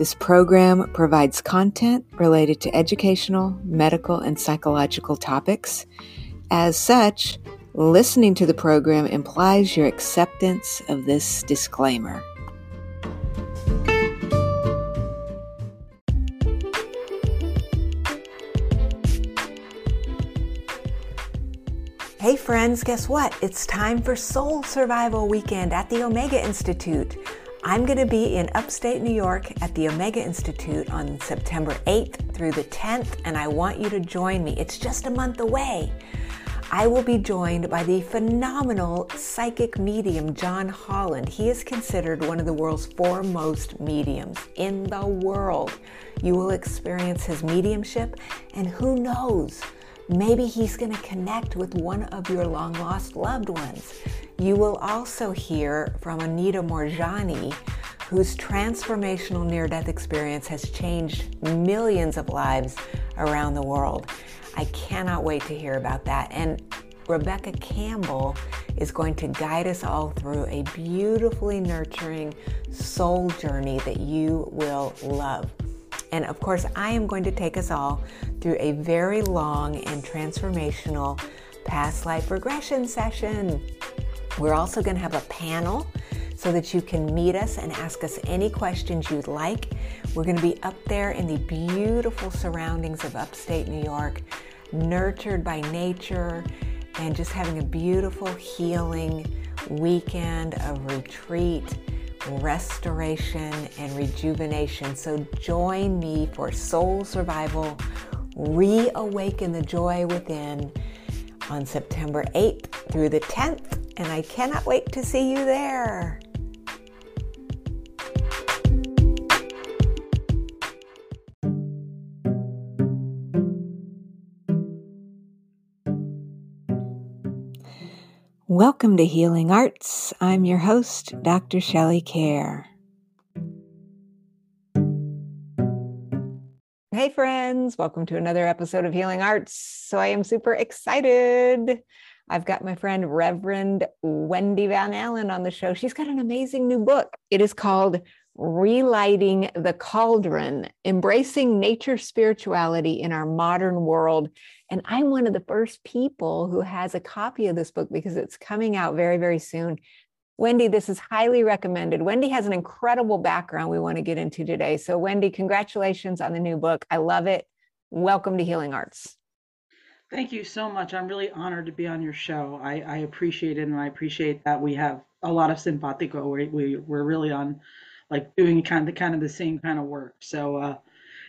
This program provides content related to educational, medical, and psychological topics. As such, listening to the program implies your acceptance of this disclaimer. Hey, friends, guess what? It's time for Soul Survival Weekend at the Omega Institute. I'm going to be in upstate New York at the Omega Institute on September 8th through the 10th, and I want you to join me. It's just a month away. I will be joined by the phenomenal psychic medium John Holland. He is considered one of the world's foremost mediums in the world. You will experience his mediumship, and who knows, maybe he's going to connect with one of your long lost loved ones. You will also hear from Anita Moorjani, whose transformational near death experience has changed millions of lives around the world. I cannot wait to hear about that. And Rebecca Campbell is going to guide us all through a beautifully nurturing soul journey that you will love. And of course, I am going to take us all through a very long and transformational past life regression session. We're also going to have a panel so that you can meet us and ask us any questions you'd like. We're going to be up there in the beautiful surroundings of upstate New York, nurtured by nature, and just having a beautiful healing weekend of retreat, restoration, and rejuvenation. So join me for soul survival, reawaken the joy within on September 8th through the 10th and I cannot wait to see you there. Welcome to Healing Arts. I'm your host, Dr. Shelley Kaehr. Hey, friends, welcome to another episode of Healing Arts. So, I am super excited I've got my friend Reverend Wendy Van Allen on the show. She's got an amazing new book. It is called Relighting the Cauldron Embracing Nature Spirituality in Our Modern World. And I'm one of the first people who has a copy of this book because it's coming out very, very soon. Wendy, this is highly recommended. Wendy has an incredible background we want to get into today. So, Wendy, congratulations on the new book. I love it. Welcome to Healing Arts. Thank you so much. I'm really honored to be on your show. I, I appreciate it, and I appreciate that we have a lot of simpatico. We, we we're really on, like doing kind of kind of the same kind of work. So, uh,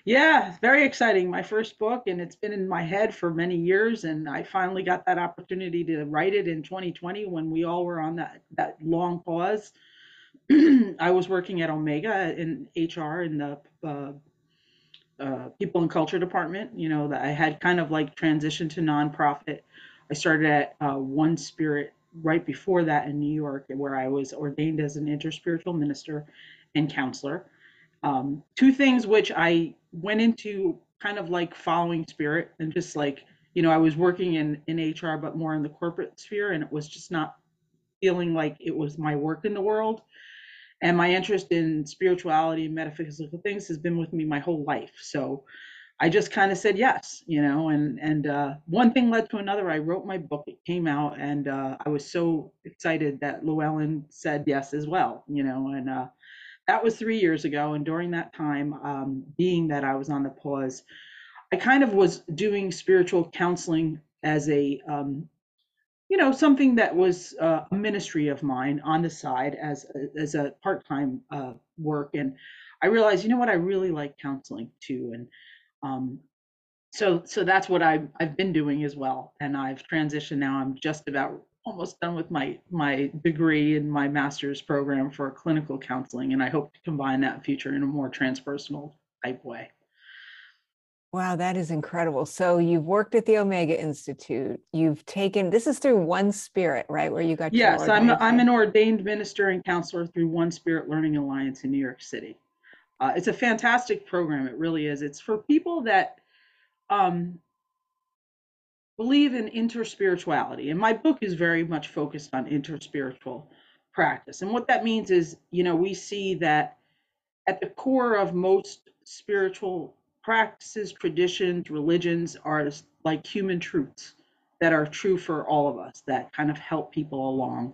yeah, very exciting. My first book, and it's been in my head for many years, and I finally got that opportunity to write it in 2020 when we all were on that that long pause. I was working at Omega in HR in the uh, uh, people and culture department. You know that I had kind of like transitioned to nonprofit. I started at uh, One Spirit right before that in New York, where I was ordained as an interspiritual minister and counselor. Um, two things which I went into kind of like following spirit and just like you know I was working in in HR but more in the corporate sphere and it was just not feeling like it was my work in the world and my interest in spirituality and metaphysical things has been with me my whole life. So i just kind of said yes you know and and uh, one thing led to another. I wrote my book it came out and uh, i was so excited that llewellyn said yes as well you know and uh, that was three years ago. And during that time um, being that i was on the pause i kind of was doing spiritual counseling as a um, you know something that was uh, a ministry of mine on the side as as a part-time uh, work and i realized you know what i really like counseling too and um, so so that's what I've I've been doing as well. And I've transitioned now. I'm just about almost done with my my degree in my master's program for clinical counseling, and I hope to combine that future in a more transpersonal type way. Wow, that is incredible. So you've worked at the Omega Institute. You've taken this is through One Spirit, right? Where you got your. yes, I'm I'm an ordained minister and counselor through One Spirit Learning Alliance in New York City. Uh, it's a fantastic program. It really is. It's for people that um, believe in interspirituality. And my book is very much focused on interspiritual practice. And what that means is, you know, we see that at the core of most spiritual practices, traditions, religions are like human truths that are true for all of us that kind of help people along.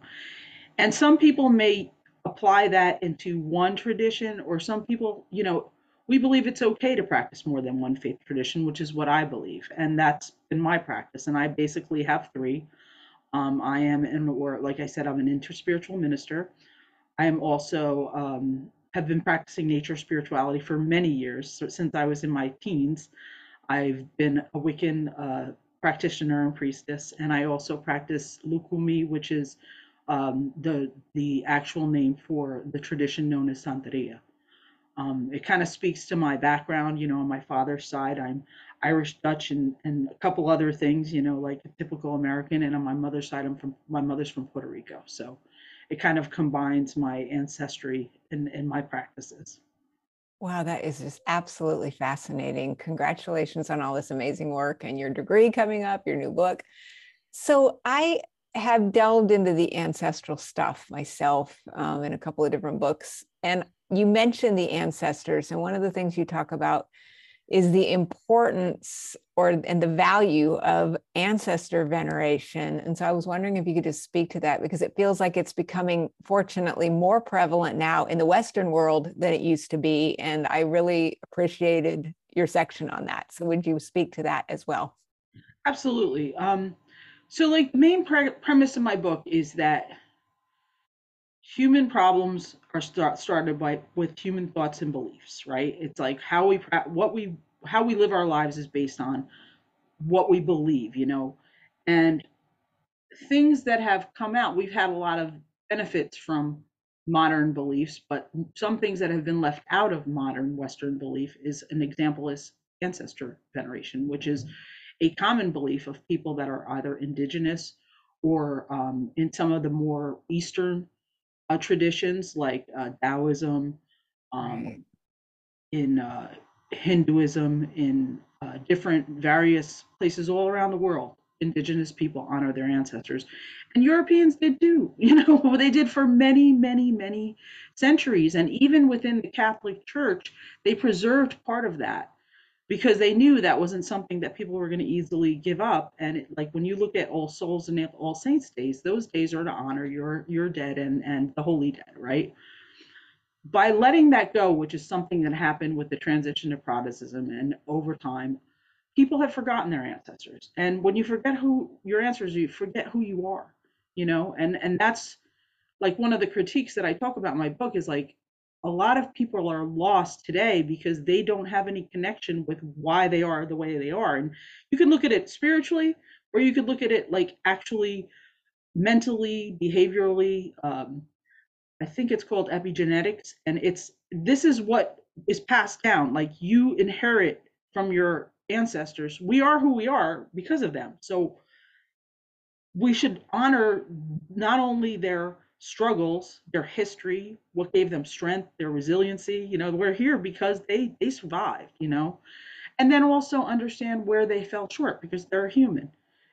And some people may apply that into one tradition, or some people, you know, we believe it's okay to practice more than one faith tradition, which is what I believe, and that's been my practice. And I basically have three. Um, I am, in, or like I said, I'm an interspiritual minister. I am also um, have been practicing nature spirituality for many years so since I was in my teens. I've been a Wiccan uh, practitioner and priestess, and I also practice Lukumi, which is um, the the actual name for the tradition known as Santeria. Um, it kind of speaks to my background, you know, on my father's side, I'm Irish, Dutch, and, and a couple other things, you know, like a typical American. And on my mother's side, I'm from my mother's from Puerto Rico. So it kind of combines my ancestry and, my practices. Wow, that is just absolutely fascinating. Congratulations on all this amazing work and your degree coming up, your new book. So I have delved into the ancestral stuff myself um, in a couple of different books. And you mentioned the ancestors, and one of the things you talk about is the importance or and the value of ancestor veneration. And so I was wondering if you could just speak to that because it feels like it's becoming fortunately more prevalent now in the Western world than it used to be. And I really appreciated your section on that. So would you speak to that as well? Absolutely. Um, so like the main pre- premise of my book is that human problems are start, started by with human thoughts and beliefs right it's like how we what we how we live our lives is based on what we believe you know? And things that have come out we've had a lot of benefits from modern beliefs but some things that have been left out of modern western belief is an example is ancestor veneration which is a common belief of people that are either indigenous or um, in some of the more eastern uh, traditions like uh, Taoism, um, in uh, Hinduism, in uh, different various places all around the world. Indigenous people honor their ancestors, and Europeans did too. You know, they did for many, many, many centuries, and even within the Catholic Church, they preserved part of that because they knew that wasn't something that people were going to easily give up and it, like when you look at all souls and all saints days those days are to honor your your dead and and the holy dead right by letting that go which is something that happened with the transition to protestantism and over time people have forgotten their ancestors and when you forget who your ancestors are, you forget who you are you know and and that's like one of the critiques that i talk about in my book is like a lot of people are lost today because they don't have any connection with why they are the way they are. And you can look at it spiritually, or you could look at it like actually mentally, behaviorally. Um, I think it's called epigenetics, and it's this is what is passed down. Like you inherit from your ancestors. We are who we are because of them. So we should honor not only their struggles, their history, what gave them strength, their resiliency. You know, we're here because they they survived. You know, and then also understand where they fell short because they're human.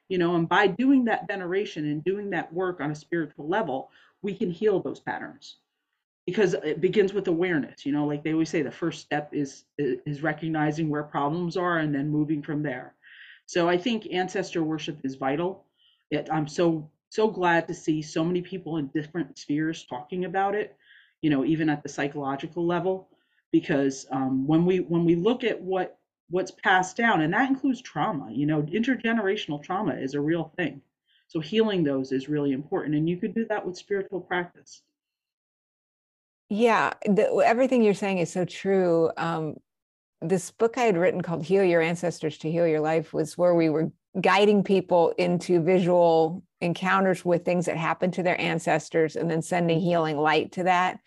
You know, and by doing that veneration and doing that work on a spiritual level, we can heal those patterns because it begins with awareness you know like they always say the first step is is recognizing where problems are and then moving from there. So i think ancestor worship is vital. It, i'm so so glad to see so many people in different spheres talking about it you know even at the psychological level because um, when we when we look at what what's passed down and that includes trauma you know intergenerational trauma is a real thing so healing those is really important and you could do that with spiritual practice yeah the, everything you're saying is so true um, this book i had written called heal your ancestors to heal your life was where we were guiding people into visual encounters with things that happened to their ancestors and then sending healing light to that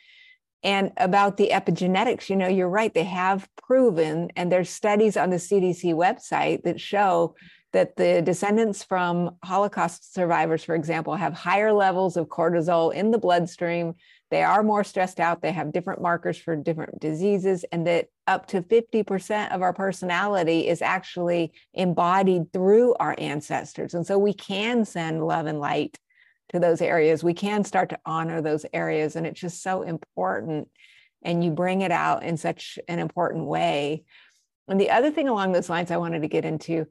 and about the epigenetics, you know, you're right. They have proven, and there's studies on the CDC website that show that the descendants from Holocaust survivors, for example, have higher levels of cortisol in the bloodstream. They are more stressed out. They have different markers for different diseases, and that up to 50% of our personality is actually embodied through our ancestors. And so we can send love and light to those areas, we can start to honor those areas. And it's just so important. And you bring it out in such an important way. And the other thing along those lines I wanted to get into,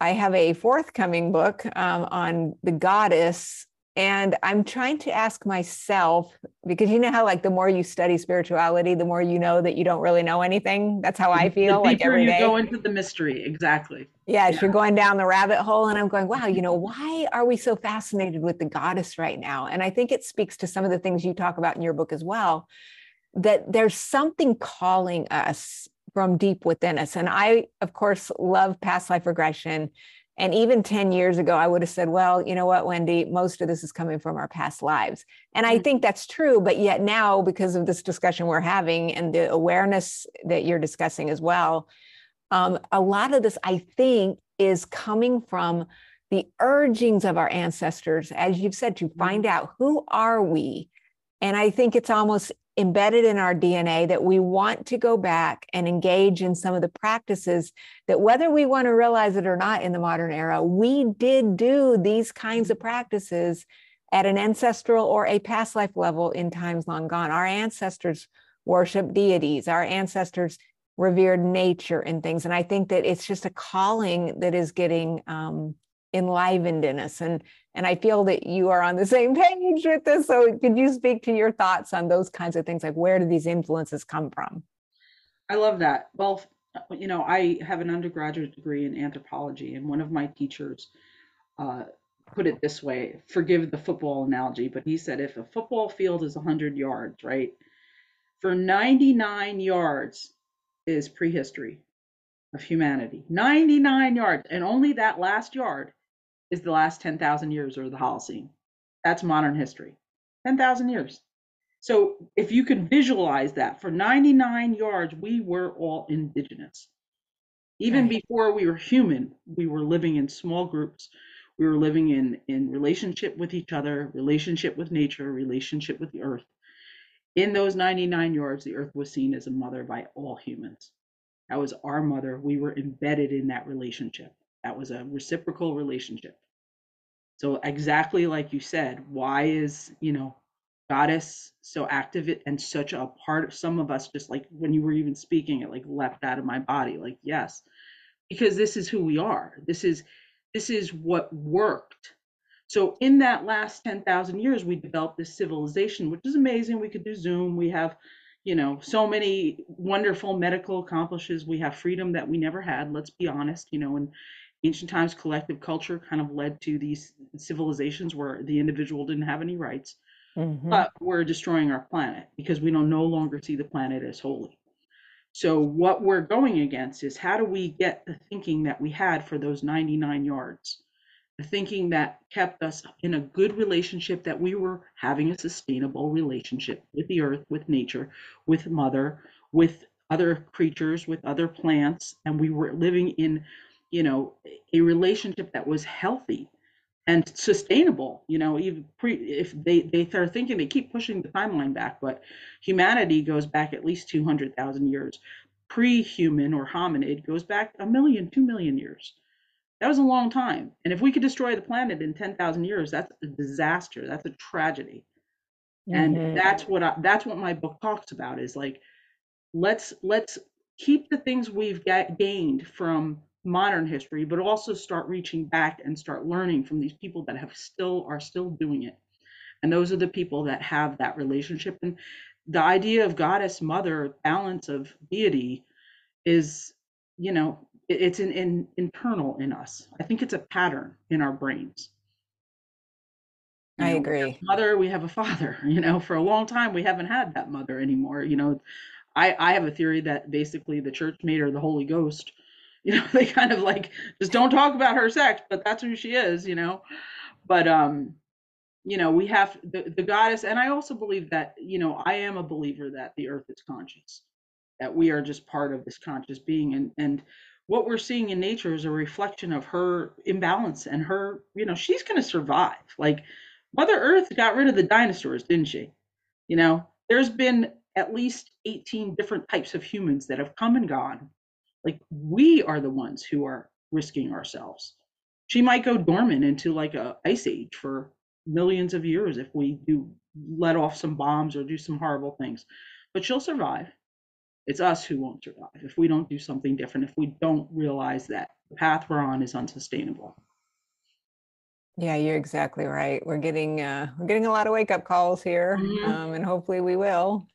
I have a forthcoming book um, on the goddess and i'm trying to ask myself because you know how like the more you study spirituality the more you know that you don't really know anything? That's how i feel the like every you day. go into the mystery exactly. Yes yeah. you're going down the rabbit hole and i'm going wow you know why are we so fascinated with the goddess right now? And i think it speaks to some of the things you talk about in your book as well that there's something calling us from deep within us and i of course love past life regression and even 10 years ago, I would have said, well, you know what, Wendy, most of this is coming from our past lives. And I mm-hmm. think that's true. But yet now, because of this discussion we're having and the awareness that you're discussing as well, um, a lot of this, I think, is coming from the urgings of our ancestors, as you've said, to find mm-hmm. out who are we. And I think it's almost embedded in our DNA that we want to go back and engage in some of the practices that, whether we want to realize it or not in the modern era, we did do these kinds of practices at an ancestral or a past life level in times long gone. Our ancestors worshiped deities, our ancestors revered nature and things. And I think that it's just a calling that is getting um, enlivened in us. And and I feel that you are on the same page with this. So could you speak to your thoughts on those kinds of things? Like where do these influences come from? I love that. Well, you know, I have an undergraduate degree in anthropology, and one of my teachers uh, put it this way forgive the football analogy, but he said if a football field is 100 yards, right, for 99 yards is prehistory of humanity. 99 yards, and only that last yard is the last 10,000 years or the Holocene. That's modern history. 10,000 years. So if you can visualize that, for 99 yards, we were all indigenous. Even right. before we were human, we were living in small groups. We were living in, in relationship with each other, relationship with nature, relationship with the earth. In those 99 yards, the earth was seen as a mother by all humans. That was our mother. We were embedded in that relationship. That was a reciprocal relationship. So exactly like you said, why is, you know, goddess so active and such a part of some of us just like when you were even speaking it like leapt out of my body like yes. Because this is who we are. This is this is what worked. So in that last 10,000 years we developed this civilization which is amazing. We could do zoom. We have you know so many wonderful medical accomplishes. We have freedom that we never had let's be honest you know and ancient times collective culture kind of led to these civilizations where the individual didn't have any rights mm-hmm. but we're destroying our planet because we don't no longer see the planet as holy so what we're going against is how do we get the thinking that we had for those 99 yards the thinking that kept us in a good relationship that we were having a sustainable relationship with the earth with nature with mother with other creatures with other plants and we were living in you know a relationship that was healthy and sustainable you know even pre if they they are thinking they keep pushing the timeline back but humanity goes back at least 200,000 years. Pre-human or hominid goes back a million two million years. That was a long time. And if we could destroy the planet in 10,000 years that's a disaster. That's a tragedy. Mm-hmm. and that's what I, that's what my book talks about is like let's let's keep the things we've got, gained from modern history, but also start reaching back and start learning from these people that have still are still doing it. And those are the people that have that relationship. And the idea of goddess, mother, balance of deity is you know, it's in, in internal in us. I think it's a pattern in our brains. You I know, agree. mother, we have a father. You know, for a long time we haven't had that mother anymore. You know, I I have a theory that basically the church made her the Holy Ghost. You know, they kind of like just don't talk about her sex, but that's who she is. You know, but um, you know, we have the the goddess, and I also believe that you know I am a believer that the earth is conscious, that we are just part of this conscious being, and and what we're seeing in nature is a reflection of her imbalance and her you know she's going to survive like Mother Earth got rid of the dinosaurs, didn't she? You know, there's been at least 18 different types of humans that have come and gone. Like we are the ones who are risking ourselves. She might go dormant into like a ice age for millions of years if we do let off some bombs or do some horrible things. But she'll survive. It's us who won't survive if we don't do something different, if we don't realize that the path we're on is unsustainable. Yeah, you're exactly right. We're getting uh, we're getting a lot of wake up calls here, mm-hmm. um, and hopefully we will.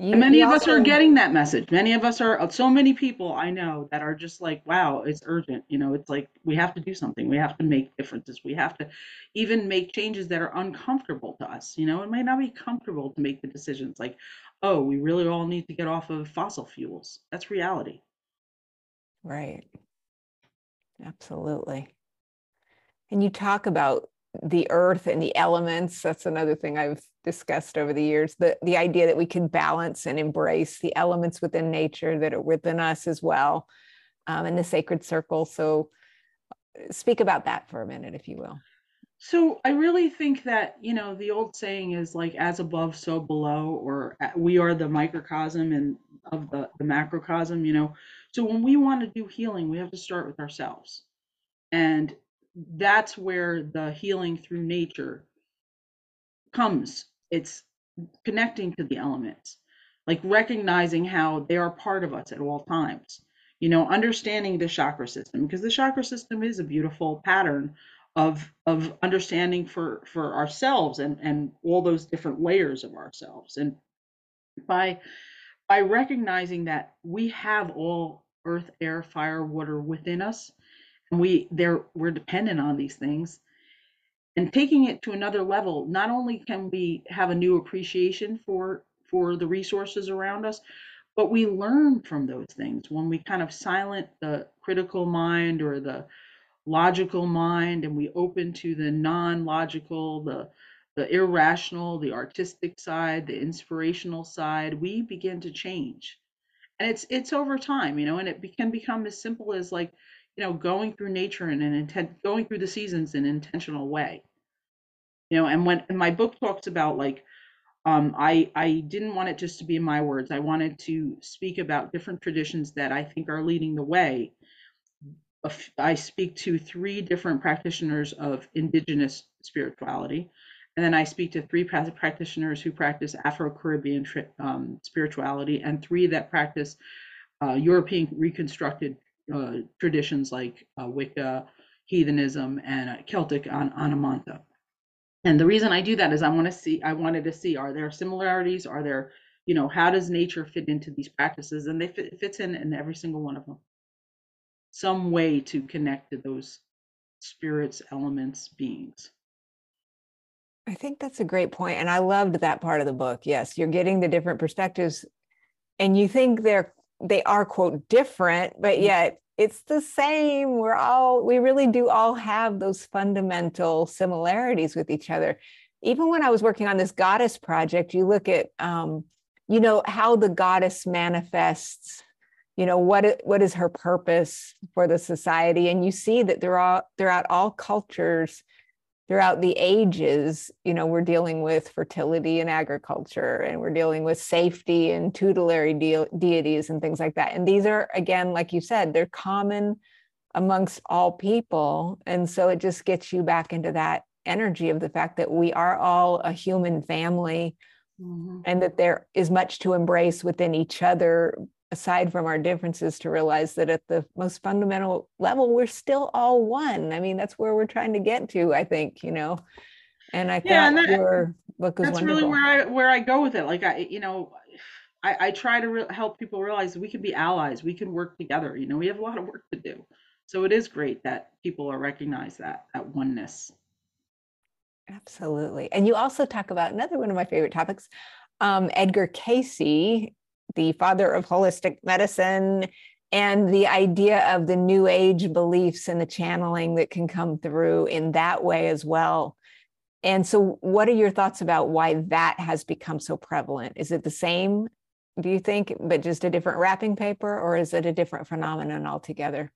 You, many of us are getting that message. Many of us are. So many people I know that are just like, "Wow, it's urgent." You know, it's like we have to do something. We have to make differences. We have to even make changes that are uncomfortable to us. You know, it might not be comfortable to make the decisions. Like, oh, we really all need to get off of fossil fuels. That's reality. Right. Absolutely. And you talk about the earth and the elements. That's another thing I've discussed over the years. The, the idea that we can balance and embrace the elements within nature that are within us as well, um, in the sacred circle. So, uh, speak about that for a minute, if you will. So, I really think that, you know, the old saying is like, as above, so below, or uh, we are the microcosm and of the, the macrocosm, you know. So, when we want to do healing, we have to start with ourselves. And that's where the healing through nature comes. It's connecting to the elements, like recognizing how they are part of us at all times. You know, understanding the chakra system because the chakra system is a beautiful pattern of of understanding for for ourselves and and all those different layers of ourselves. And by by recognizing that we have all earth, air, fire, water within us, we there we're dependent on these things. And taking it to another level not only can we have a new appreciation for for the resources around us but we learn from those things. When we kind of silent the critical mind or the logical mind and we open to the non-logical the the irrational the artistic side the inspirational side we begin to change. And it's it's over time you know and it can become as simple as like you know, going through nature in an intent, going through the seasons in an intentional way. You know, and when and my book talks about like, um, I I didn't want it just to be my words. I wanted to speak about different traditions that I think are leading the way. I speak to three different practitioners of indigenous spirituality, and then I speak to three practitioners who practice Afro-Caribbean um, spirituality, and three that practice uh, European reconstructed uh, traditions like uh, Wicca, heathenism, and uh, Celtic on Anamantha. And the reason I do that is I want to see, I wanted to see, are there similarities? Are there, you know, how does nature fit into these practices? And they fit, fits in in every single one of them. Some way to connect to those spirits, elements, beings. I think that's a great point, and I loved that part of the book. Yes, you're getting the different perspectives, and you think they're they are quote different but mm-hmm. yet it's the same. We're all we really do all have those fundamental similarities with each other. Even when i was working on this goddess project you look at um, you know how the goddess manifests you know what what is her purpose for the society? And you see that throughout throughout all cultures throughout the ages, you know, we're dealing with fertility and agriculture, and we're dealing with safety and tutelary de- deities and things like that. And these are, again, like you said, they're common amongst all people. And so it just gets you back into that energy of the fact that we are all a human family mm-hmm. and that there is much to embrace within each other aside from our differences to realize that at the most fundamental level we're still all one i mean that's where we're trying to get to i think you know and i yeah, thought and that, your book was that's wonderful. really where i where i go with it like i you know I, I try to re- help people realize we can be allies. We can work together. You know, we have a lot of work to do. So it is great that people are recognize that that oneness. Absolutely. And you also talk about another one of my favorite topics, um, Edgar Cayce, the father of holistic medicine, and the idea of the new age beliefs and the channeling that can come through in that way as well. And so, what are your thoughts about why that has become so prevalent? Is it the same, do you think, but just a different wrapping paper, or is it a different phenomenon altogether?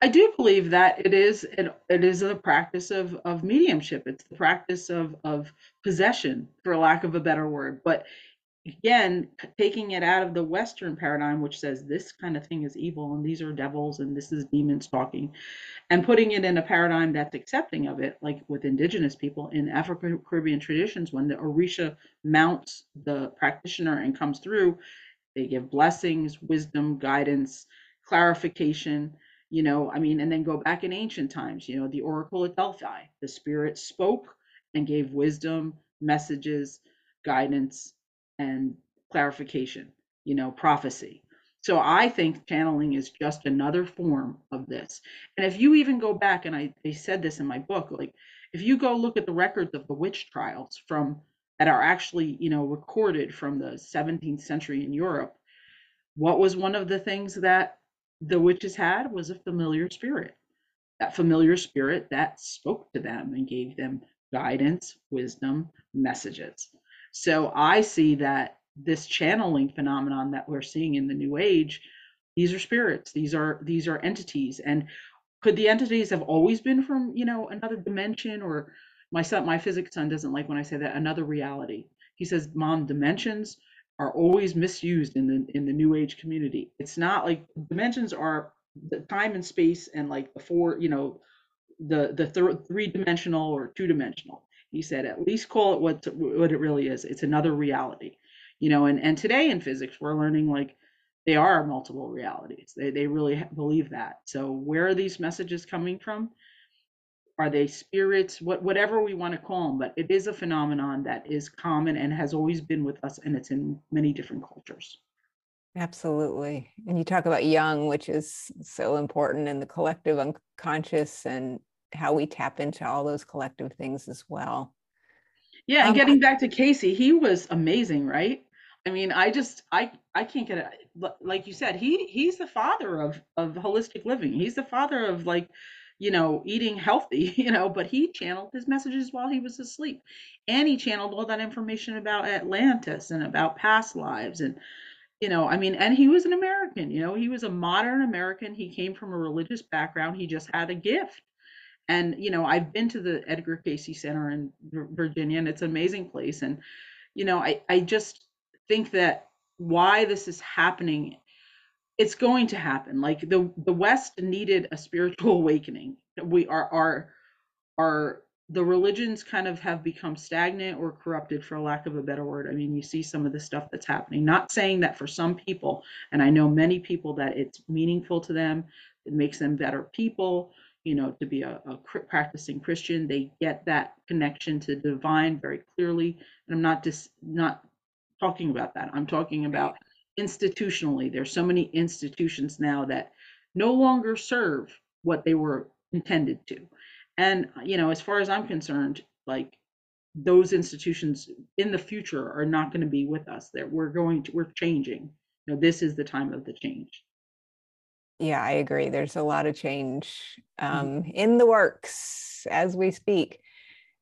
I do believe that it is it, it is a practice of of mediumship. It's the practice of of possession, for lack of a better word. But again, taking it out of the Western paradigm, which says this kind of thing is evil and these are devils and this is demons talking, and putting it in a paradigm that's accepting of it, like with indigenous people in African Caribbean traditions, when the Orisha mounts the practitioner and comes through, they give blessings, wisdom, guidance, clarification you know i mean and then go back in ancient times you know the oracle at delphi the spirit spoke and gave wisdom messages guidance and clarification you know prophecy so i think channeling is just another form of this and if you even go back and i, I said this in my book like if you go look at the records of the witch trials from that are actually you know recorded from the 17th century in europe what was one of the things that the witches had was a familiar spirit. That familiar spirit that spoke to them and gave them guidance, wisdom, messages. So I see that this channeling phenomenon that we're seeing in the new age, these are spirits, these are these are entities. And could the entities have always been from, you know, another dimension or my son, my physics son doesn't like when I say that, another reality. He says, Mom, dimensions are always misused in the in the new age community. It's not like dimensions are the time and space and like the four, you know, the the th- three dimensional or two dimensional. He said at least call it what what it really is. It's another reality, you know. And and today in physics we're learning like they are multiple realities. They they really believe that. So where are these messages coming from? are they spirits what whatever we want to call them but it is a phenomenon that is common and has always been with us and it's in many different cultures absolutely and you talk about Jung which is so important in the collective unconscious and how we tap into all those collective things as well yeah and um, getting back to Cayce, he was amazing right i mean i just i i can't get it like you said he he's the father of of holistic living he's the father of like you know, eating healthy, you know, but he channeled his messages while he was asleep. And he channeled all that information about Atlantis and about past lives. And, you know, I mean, and he was an American, you know, he was a modern American. He came from a religious background. He just had a gift. And, you know, I've been to the Edgar Cayce Center in Virginia, and it's an amazing place. And, you know, I, I just think that why this is happening it's going to happen. Like the the West needed a spiritual awakening. We are our are the religions kind of have become stagnant or corrupted for lack of a better word. I mean, you see some of the stuff that's happening. Not saying that for some people, and I know many people that it's meaningful to them, it makes them better people, you know, to be a, a practicing Christian, they get that connection to divine very clearly. And I'm not just not talking about that. I'm talking about institutionally. There's so many institutions now that no longer serve what they were intended to. And you know as far as i'm concerned like those institutions in the future are not going to be with us. That we're going to we're changing. You know this is the time of the change yeah i agree there's a lot of change mm-hmm. um, mm-hmm. in the works as we speak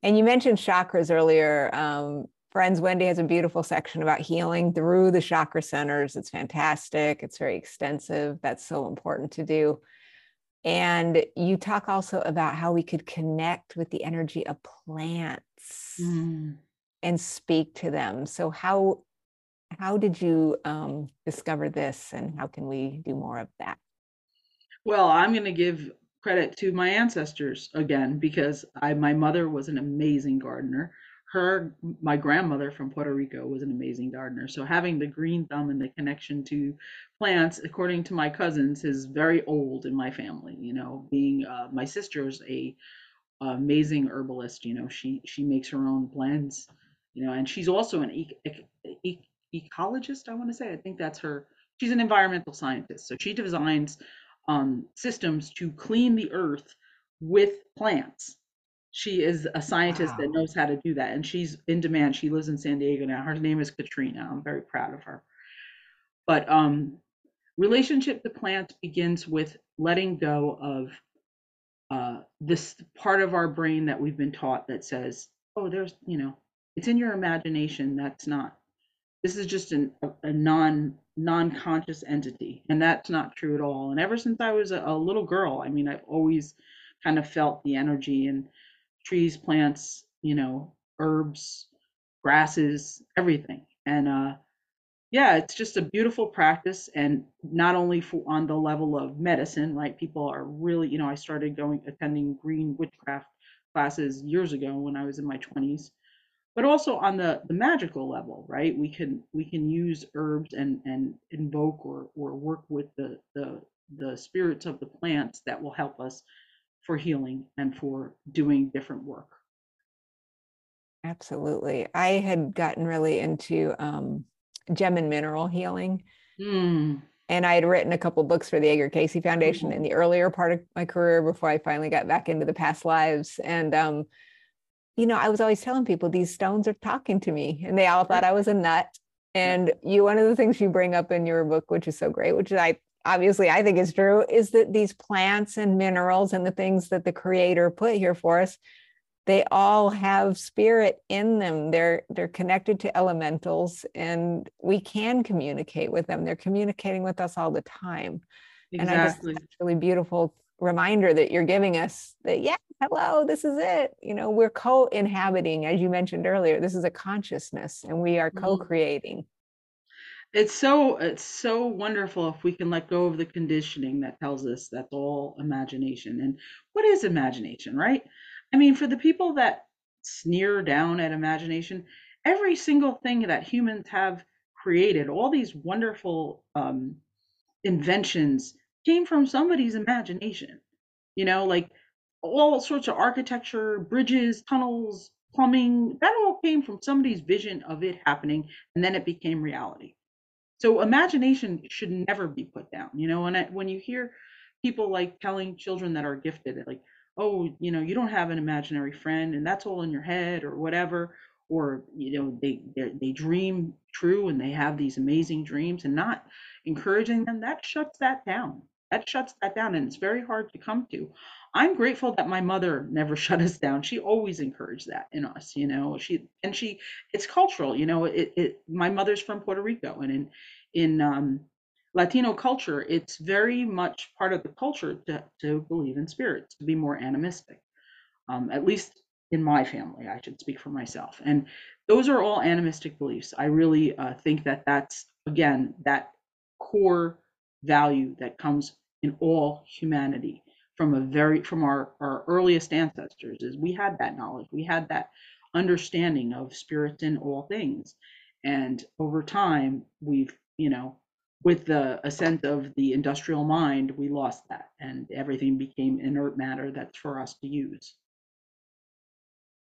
and you mentioned chakras earlier um, Friends Wendy has a beautiful section about healing through the chakra centers. It's fantastic. It's very extensive. That's so important to do. And you talk also about how we could connect with the energy of plants mm. and speak to them. So how how did you um, discover this, and how can we do more of that? Well, I'm going to give credit to my ancestors again because I my mother was an amazing gardener her my grandmother from Puerto Rico was an amazing gardener. So having the green thumb and the connection to plants, according to my cousins, is very old in my family. You know, being uh, my sister's a amazing herbalist. You know, she she makes her own blends. You know, and she's also an e- e- ecologist, I want to say. I think that's her. She's an environmental scientist. So she designs um, systems to clean the earth with plants. She is a scientist wow. that knows how to do that. And she's in demand. She lives in San Diego now. Her name is Katrina. I'm very proud of her. But um, relationship to plants begins with letting go of uh, this part of our brain that we've been taught that says, oh, there's, you know, it's in your imagination. That's not. This is just an, a, non non-conscious entity, and that's not true at all. And ever since I was a, a little girl, I mean, I've always kind of felt the energy in trees, plants, you know, herbs, grasses, everything. And uh, yeah, it's just a beautiful practice, and not only for on the level of medicine, right? People are really, you know, I started going attending green witchcraft classes years ago when I was in my 20s, but also on the the magical level, right? We can we can use herbs and and invoke or or work with the the the spirits of the plants that will help us for healing and for doing different work. Absolutely. I had gotten really into um gem and mineral healing. Mm. And I had written a couple books for the Edgar Cayce Foundation mm-hmm. in the earlier part of my career before I finally got back into the past lives. And, um, you know, I was always telling people these stones are talking to me, and they all thought I was a nut. And you, one of the things you bring up in your book, which is so great, which I obviously I think is true, is that these plants and minerals and the things that the creator put here for us they all have spirit in them they're they're connected to elementals and we can communicate with them they're communicating with us all the time exactly. and i just it's really beautiful reminder that you're giving us that yeah hello this is it. You know we're co-inhabiting as you mentioned earlier this is a consciousness and we are mm-hmm. co-creating. It's so it's so wonderful if we can let go of the conditioning that tells us that's all imagination and what is imagination right? I mean, for the people that sneer down at imagination, every single thing that humans have created, all these wonderful um, inventions came from somebody's imagination. You know, like all sorts of architecture, bridges, tunnels, plumbing, that all came from somebody's vision of it happening, and then it became reality. So imagination should never be put down. You know, when when you hear people like telling children that are gifted, like, oh, you know, you don't have an imaginary friend and that's all in your head or whatever, or you know, they they dream true and they have these amazing dreams and not encouraging them, that shuts that down. That shuts that down and it's very hard to come to. I'm grateful that my mother never shut us down. She always encouraged that in us, you know. She and she it's cultural, you know. It it my mother's from Puerto Rico and in in um Latino culture, it's very much part of the culture to, to believe in spirits, to be more animistic. Um, at least in my family, I should speak for myself. And those are all animistic beliefs. I really uh, think that that's, again, that core value that comes in all humanity from a very from our, our earliest ancestors is we had that knowledge we had that understanding of spirits in all things and over time we've you know with the ascent of the industrial mind, we lost that and everything became inert matter that's for us to use.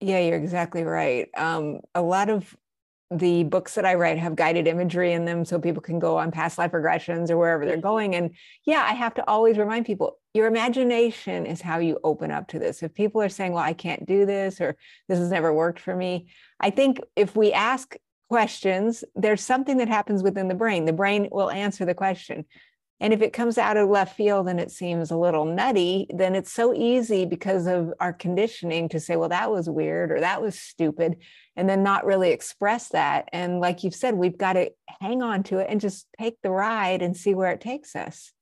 Yeah, you're exactly right. Um, a lot of the books that I write have guided imagery in them so people can go on past life regressions or wherever they're mm-hmm. going. And yeah, I have to always remind people your imagination is how you open up to this. If people are saying, well, I can't do this or this has never worked for me, I think if we ask questions, there's something that happens within the brain. The brain will answer the question. And if it comes out of left field and it seems a little nutty, then it's so easy because of our conditioning to say, well, that was weird or that was stupid, and then not really express that. And like you've said, we've got to hang on to it and just take the ride and see where it takes us.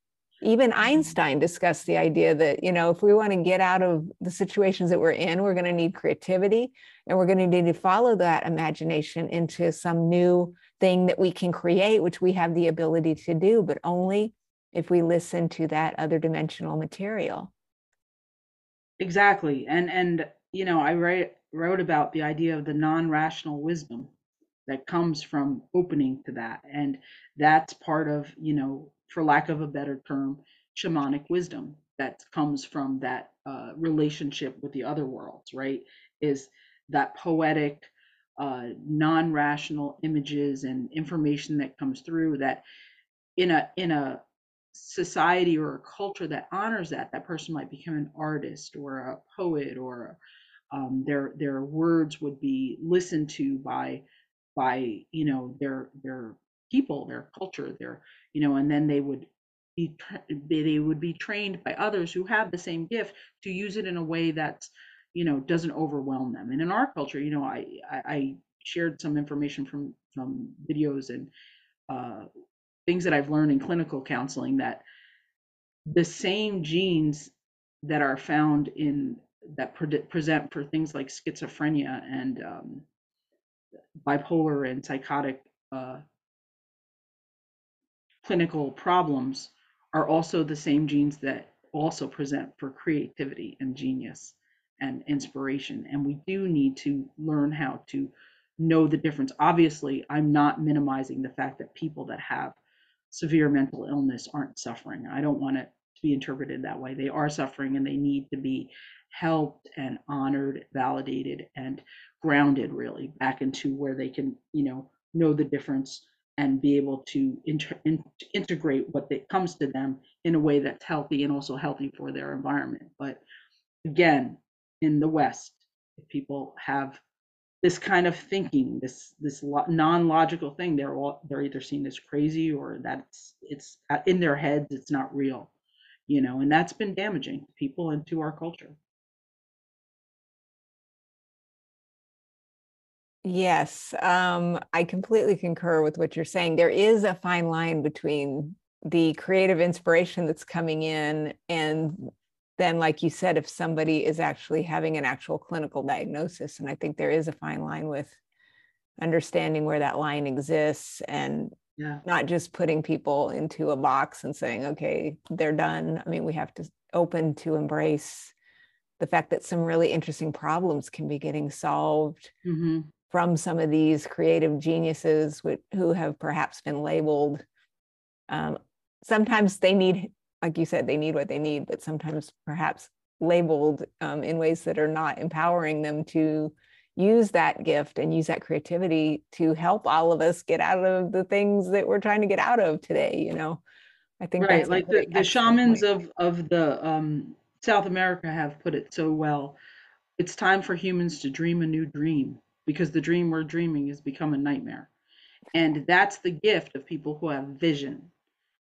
Even mm-hmm. Einstein discussed the idea that, you know, if we want to get out of the situations that we're in, we're going to need creativity and we're going to need to follow that imagination into some new thing that we can create, which we have the ability to do, but only if we listen to that other dimensional material. Exactly. And, and, you know, I write, wrote about the idea of the non rational wisdom that comes from opening to that. And that's part of, you know, for lack of a better term, shamanic wisdom that comes from that uh, relationship with the other worlds, right? Is that poetic, uh, non-rational images and information that comes through that in a in a society or a culture that honors that that person might become an artist or a poet or um, their their words would be listened to by by you know their their people their culture their you know and then they would be they would be trained by others who have the same gift to use it in a way that's you know doesn't overwhelm them. And in our culture you know i i, I shared some information from from videos and uh, things that i've learned in clinical counseling that the same genes that are found in that pre- present for things like schizophrenia and um, bipolar and psychotic uh, clinical problems are also the same genes that also present for creativity and genius and inspiration. And we do need to learn how to know the difference. Obviously, I'm not minimizing the fact that people that have severe mental illness aren't suffering. I don't want it to be interpreted that way. They are suffering and they need to be helped and honored, validated, and grounded really back into where they can, you know, know the difference and be able to inter- in- integrate what that comes to them in a way that's healthy and also healthy for their environment. But again, in the West, if people have this kind of thinking, this this lo- non-logical thing, they're all they're either seen as crazy or that's it's in their heads, it's not real, you know, and that's been damaging people and to our culture. Yes, um, I completely concur with what you're saying. There is a fine line between the creative inspiration that's coming in and then like you said if somebody is actually having an actual clinical diagnosis and i think there is a fine line with understanding where that line exists and yeah. not just putting people into a box and saying okay they're done i mean we have to open to embrace the fact that some really interesting problems can be getting solved mm-hmm from some of these creative geniuses who have perhaps been labeled. Um, sometimes they need, like you said, they need what they need, but sometimes perhaps labeled um, in ways that are not empowering them to use that gift and use that creativity to help all of us get out of the things that we're trying to get out of today. You know, I think right, like the, the shamans point. of of the um, South America have put it so well. It's time for humans to dream a new dream because the dream we're dreaming has become a nightmare and that's the gift of people who have vision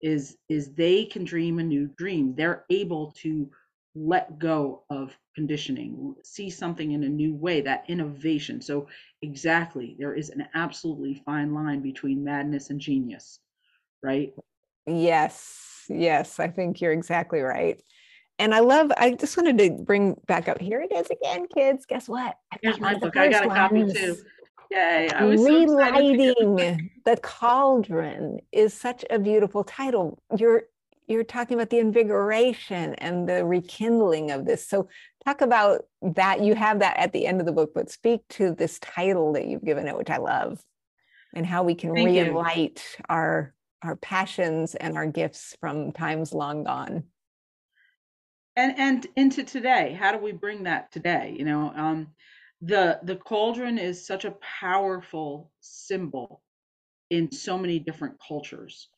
is is they can dream a new dream they're able to let go of conditioning see something in a new way that innovation so exactly there is an absolutely fine line between madness and genius right yes yes i think you're exactly right and I love, I just wanted to bring back up here it is again, kids. Guess what? I Here's my book. I got a copy too. Yay. I was Relighting so the Cauldron is such a beautiful title. You're you're talking about the invigoration and the rekindling of this. So talk about that. You have that at the end of the book, but speak to this title that you've given it, which I love, and how we can Thank relight you. our our passions and our gifts from times long gone and and into today how do we bring that today you know um the the cauldron is such a powerful symbol in so many different cultures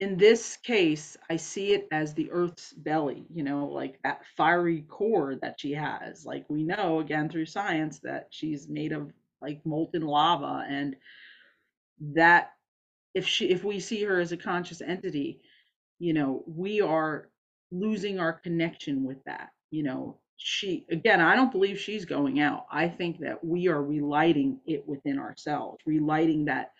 in this case i see it as the earth's belly you know like that fiery core that she has like we know again through science that she's made of like molten lava and that if she if we see her as a conscious entity you know we are losing our connection with that. You know, she, again, I don't believe she's going out. I think that we are relighting it within ourselves, relighting that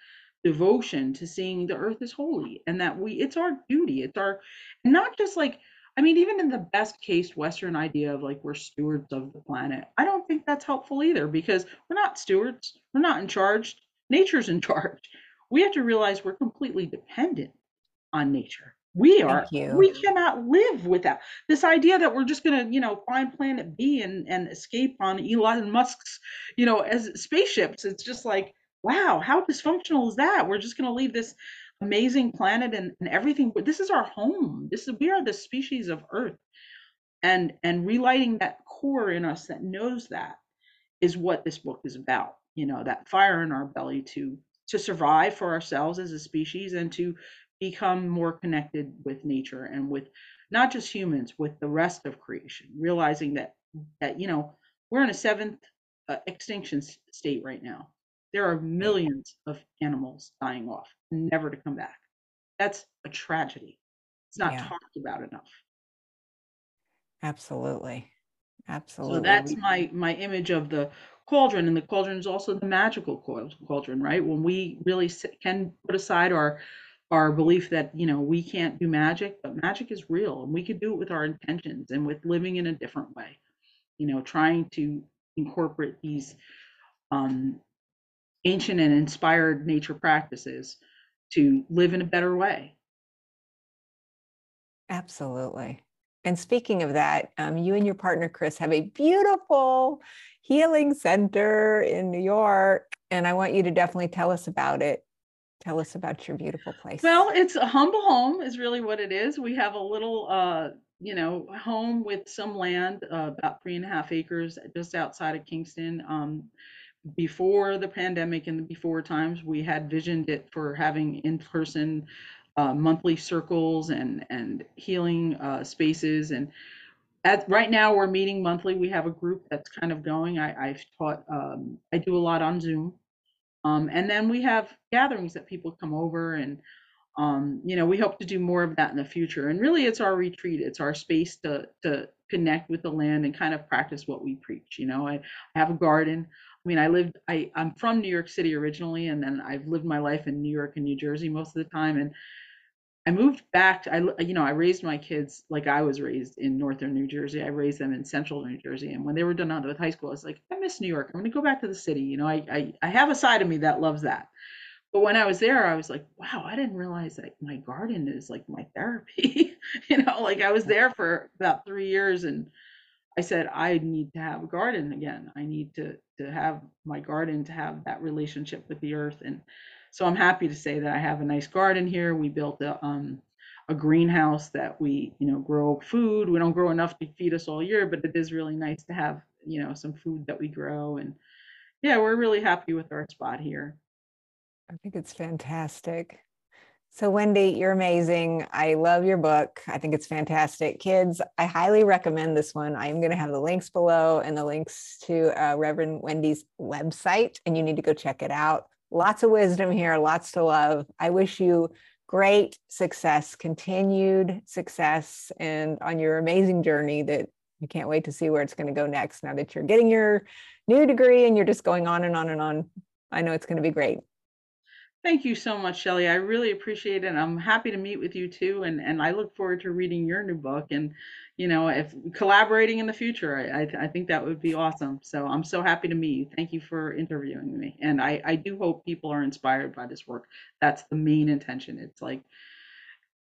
devotion to seeing the earth is holy and that we, it's our duty. It's our, not just like, I mean, even in the best case Western idea of like we're stewards of the planet, I don't think that's helpful either because we're not stewards. We're not in charge. Nature's in charge. We have to realize we're completely dependent on nature. We are. We cannot live without this idea that we're just going to, you know, find planet B and and escape on Elon Musk's, you know, as spaceships. It's just like, wow, how dysfunctional is that? We're just going to leave this amazing planet and, and everything. But this is our home. This is we are the species of Earth, and and relighting that core in us that knows that is what this book is about. You know, that fire in our belly to to survive for ourselves as a species and to become more connected with nature and with not just humans, with the rest of creation, realizing that that you know we're in a seventh uh, extinction state right now. There are millions of animals dying off, never to come back. That's a tragedy. It's not yeah. talked about enough. Absolutely. Absolutely. So that's my my image of the cauldron and the cauldron is also the magical cauldron right when we really can put aside our our belief that you know we can't do magic but magic is real and we could do it with our intentions and with living in a different way you know trying to incorporate these um, ancient and inspired nature practices to live in a better way absolutely and speaking of that, um, you and your partner, Chris, have a beautiful healing center in New York. And I want you to definitely tell us about it. Tell us about your beautiful place. Well, it's a humble home, is really what it is. We have a little, uh, you know, home with some land, uh, about three and a half acres just outside of Kingston. Um, before the pandemic and before times, we had visioned it for having in person uh, monthly circles and and healing uh, spaces and at right now we're meeting monthly we have a group that's kind of going I, i've taught um, i do a lot on zoom um, and then we have gatherings that people come over and um, you know we hope to do more of that in the future. And really it's our retreat. It's our space to to connect with the land and kind of practice what we preach you know? I, I have a garden. I mean, I lived, I, I'm from New York City originally, and then I've lived my life in New York and New Jersey most of the time. And I moved back. I you know I raised my kids like I was raised in northern New Jersey. I raised them in central New Jersey, and when they were done out with high school, I was like, I miss New York. I'm going to go back to the city. You know, I, I I have a side of me that loves that. But when I was there, I was like, wow, I didn't realize that my garden is like my therapy. you know, like I was there for about three years, and I said I need to have a garden again. I need to to have my garden to have that relationship with the earth and so I'm happy to say that I have a nice garden here. We built a um, a greenhouse that we you know grow food. We don't grow enough to feed us all year, but it is really nice to have you know some food that we grow and yeah, we're really happy with our spot here. I think it's fantastic. So, Wendy, you're amazing. I love your book. I think it's fantastic. Kids, I highly recommend this one. I'm going to have the links below and the links to uh, Reverend Wendy's website, and you need to go check it out lots of wisdom here, lots to love. I wish you great success, continued success, and on your amazing journey that you can't wait to see where it's going to go next now that you're getting your new degree and you're just going on and on and on. I know it's going to be great. Thank you so much, Shelley. I really appreciate it. I'm happy to meet with you too, and and I look forward to reading your new book and, you know, if collaborating in the future. I I, I think that would be awesome. So I'm so happy to meet you. Thank you for interviewing me, and I I do hope people are inspired by this work. That's the main intention. It's like,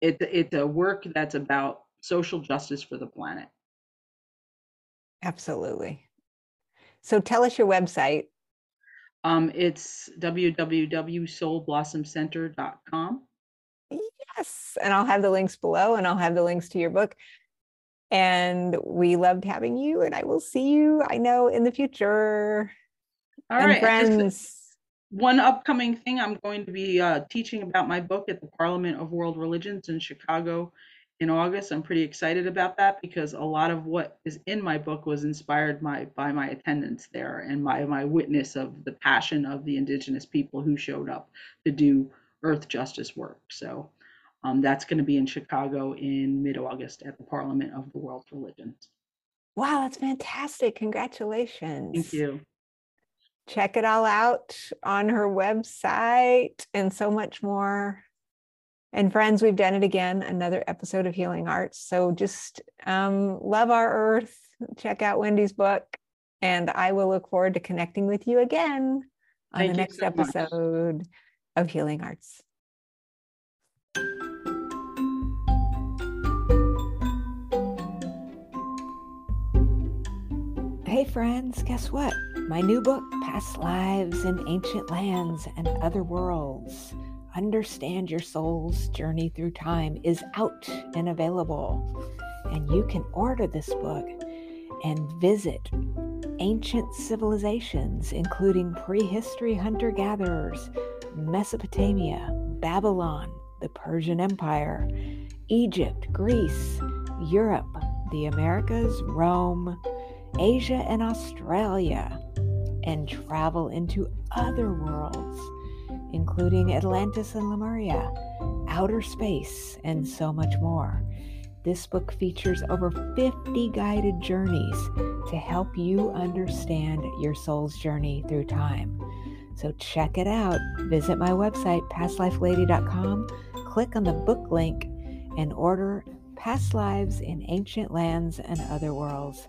it it's a work that's about social justice for the planet. Absolutely. So tell us your website um, it's www.soulblossomcenter.com. Yes. And I'll have the links below and I'll have the links to your book. And we loved having you, and I will see you, I know, in the future. All and right, friends. One upcoming thing I'm going to be uh, teaching about my book at the Parliament of World Religions in Chicago in August. I'm pretty excited about that because a lot of what is in my book was inspired my, by my attendance there and my, my witness of the passion of the indigenous people who showed up to do earth justice work. So um, that's going to be in Chicago in mid August at the Parliament of the World Religions. Wow, that's fantastic. Congratulations. Thank you. Check it all out on her website and so much more. And friends, we've done it again, another episode of Healing Arts. So just um, love our earth, check out Wendy's book, and I will look forward to connecting with you again on Thank the next so episode much. of Healing Arts. Hey, friends, guess what? My new book, Past Lives in Ancient Lands and Other Worlds Understand Your Soul's Journey Through Time is out and available. And you can order this book and visit ancient civilizations, including prehistory hunter gatherers, Mesopotamia, Babylon, the Persian Empire, Egypt, Greece, Europe, the Americas, Rome, Asia, and Australia, and travel into other worlds, including Atlantis and Lemuria, outer space, and so much more. This book features over 50 guided journeys to help you understand your soul's journey through time. So check it out. Visit my website, pastlifelady.com, click on the book link, and order Past Lives in Ancient Lands and Other Worlds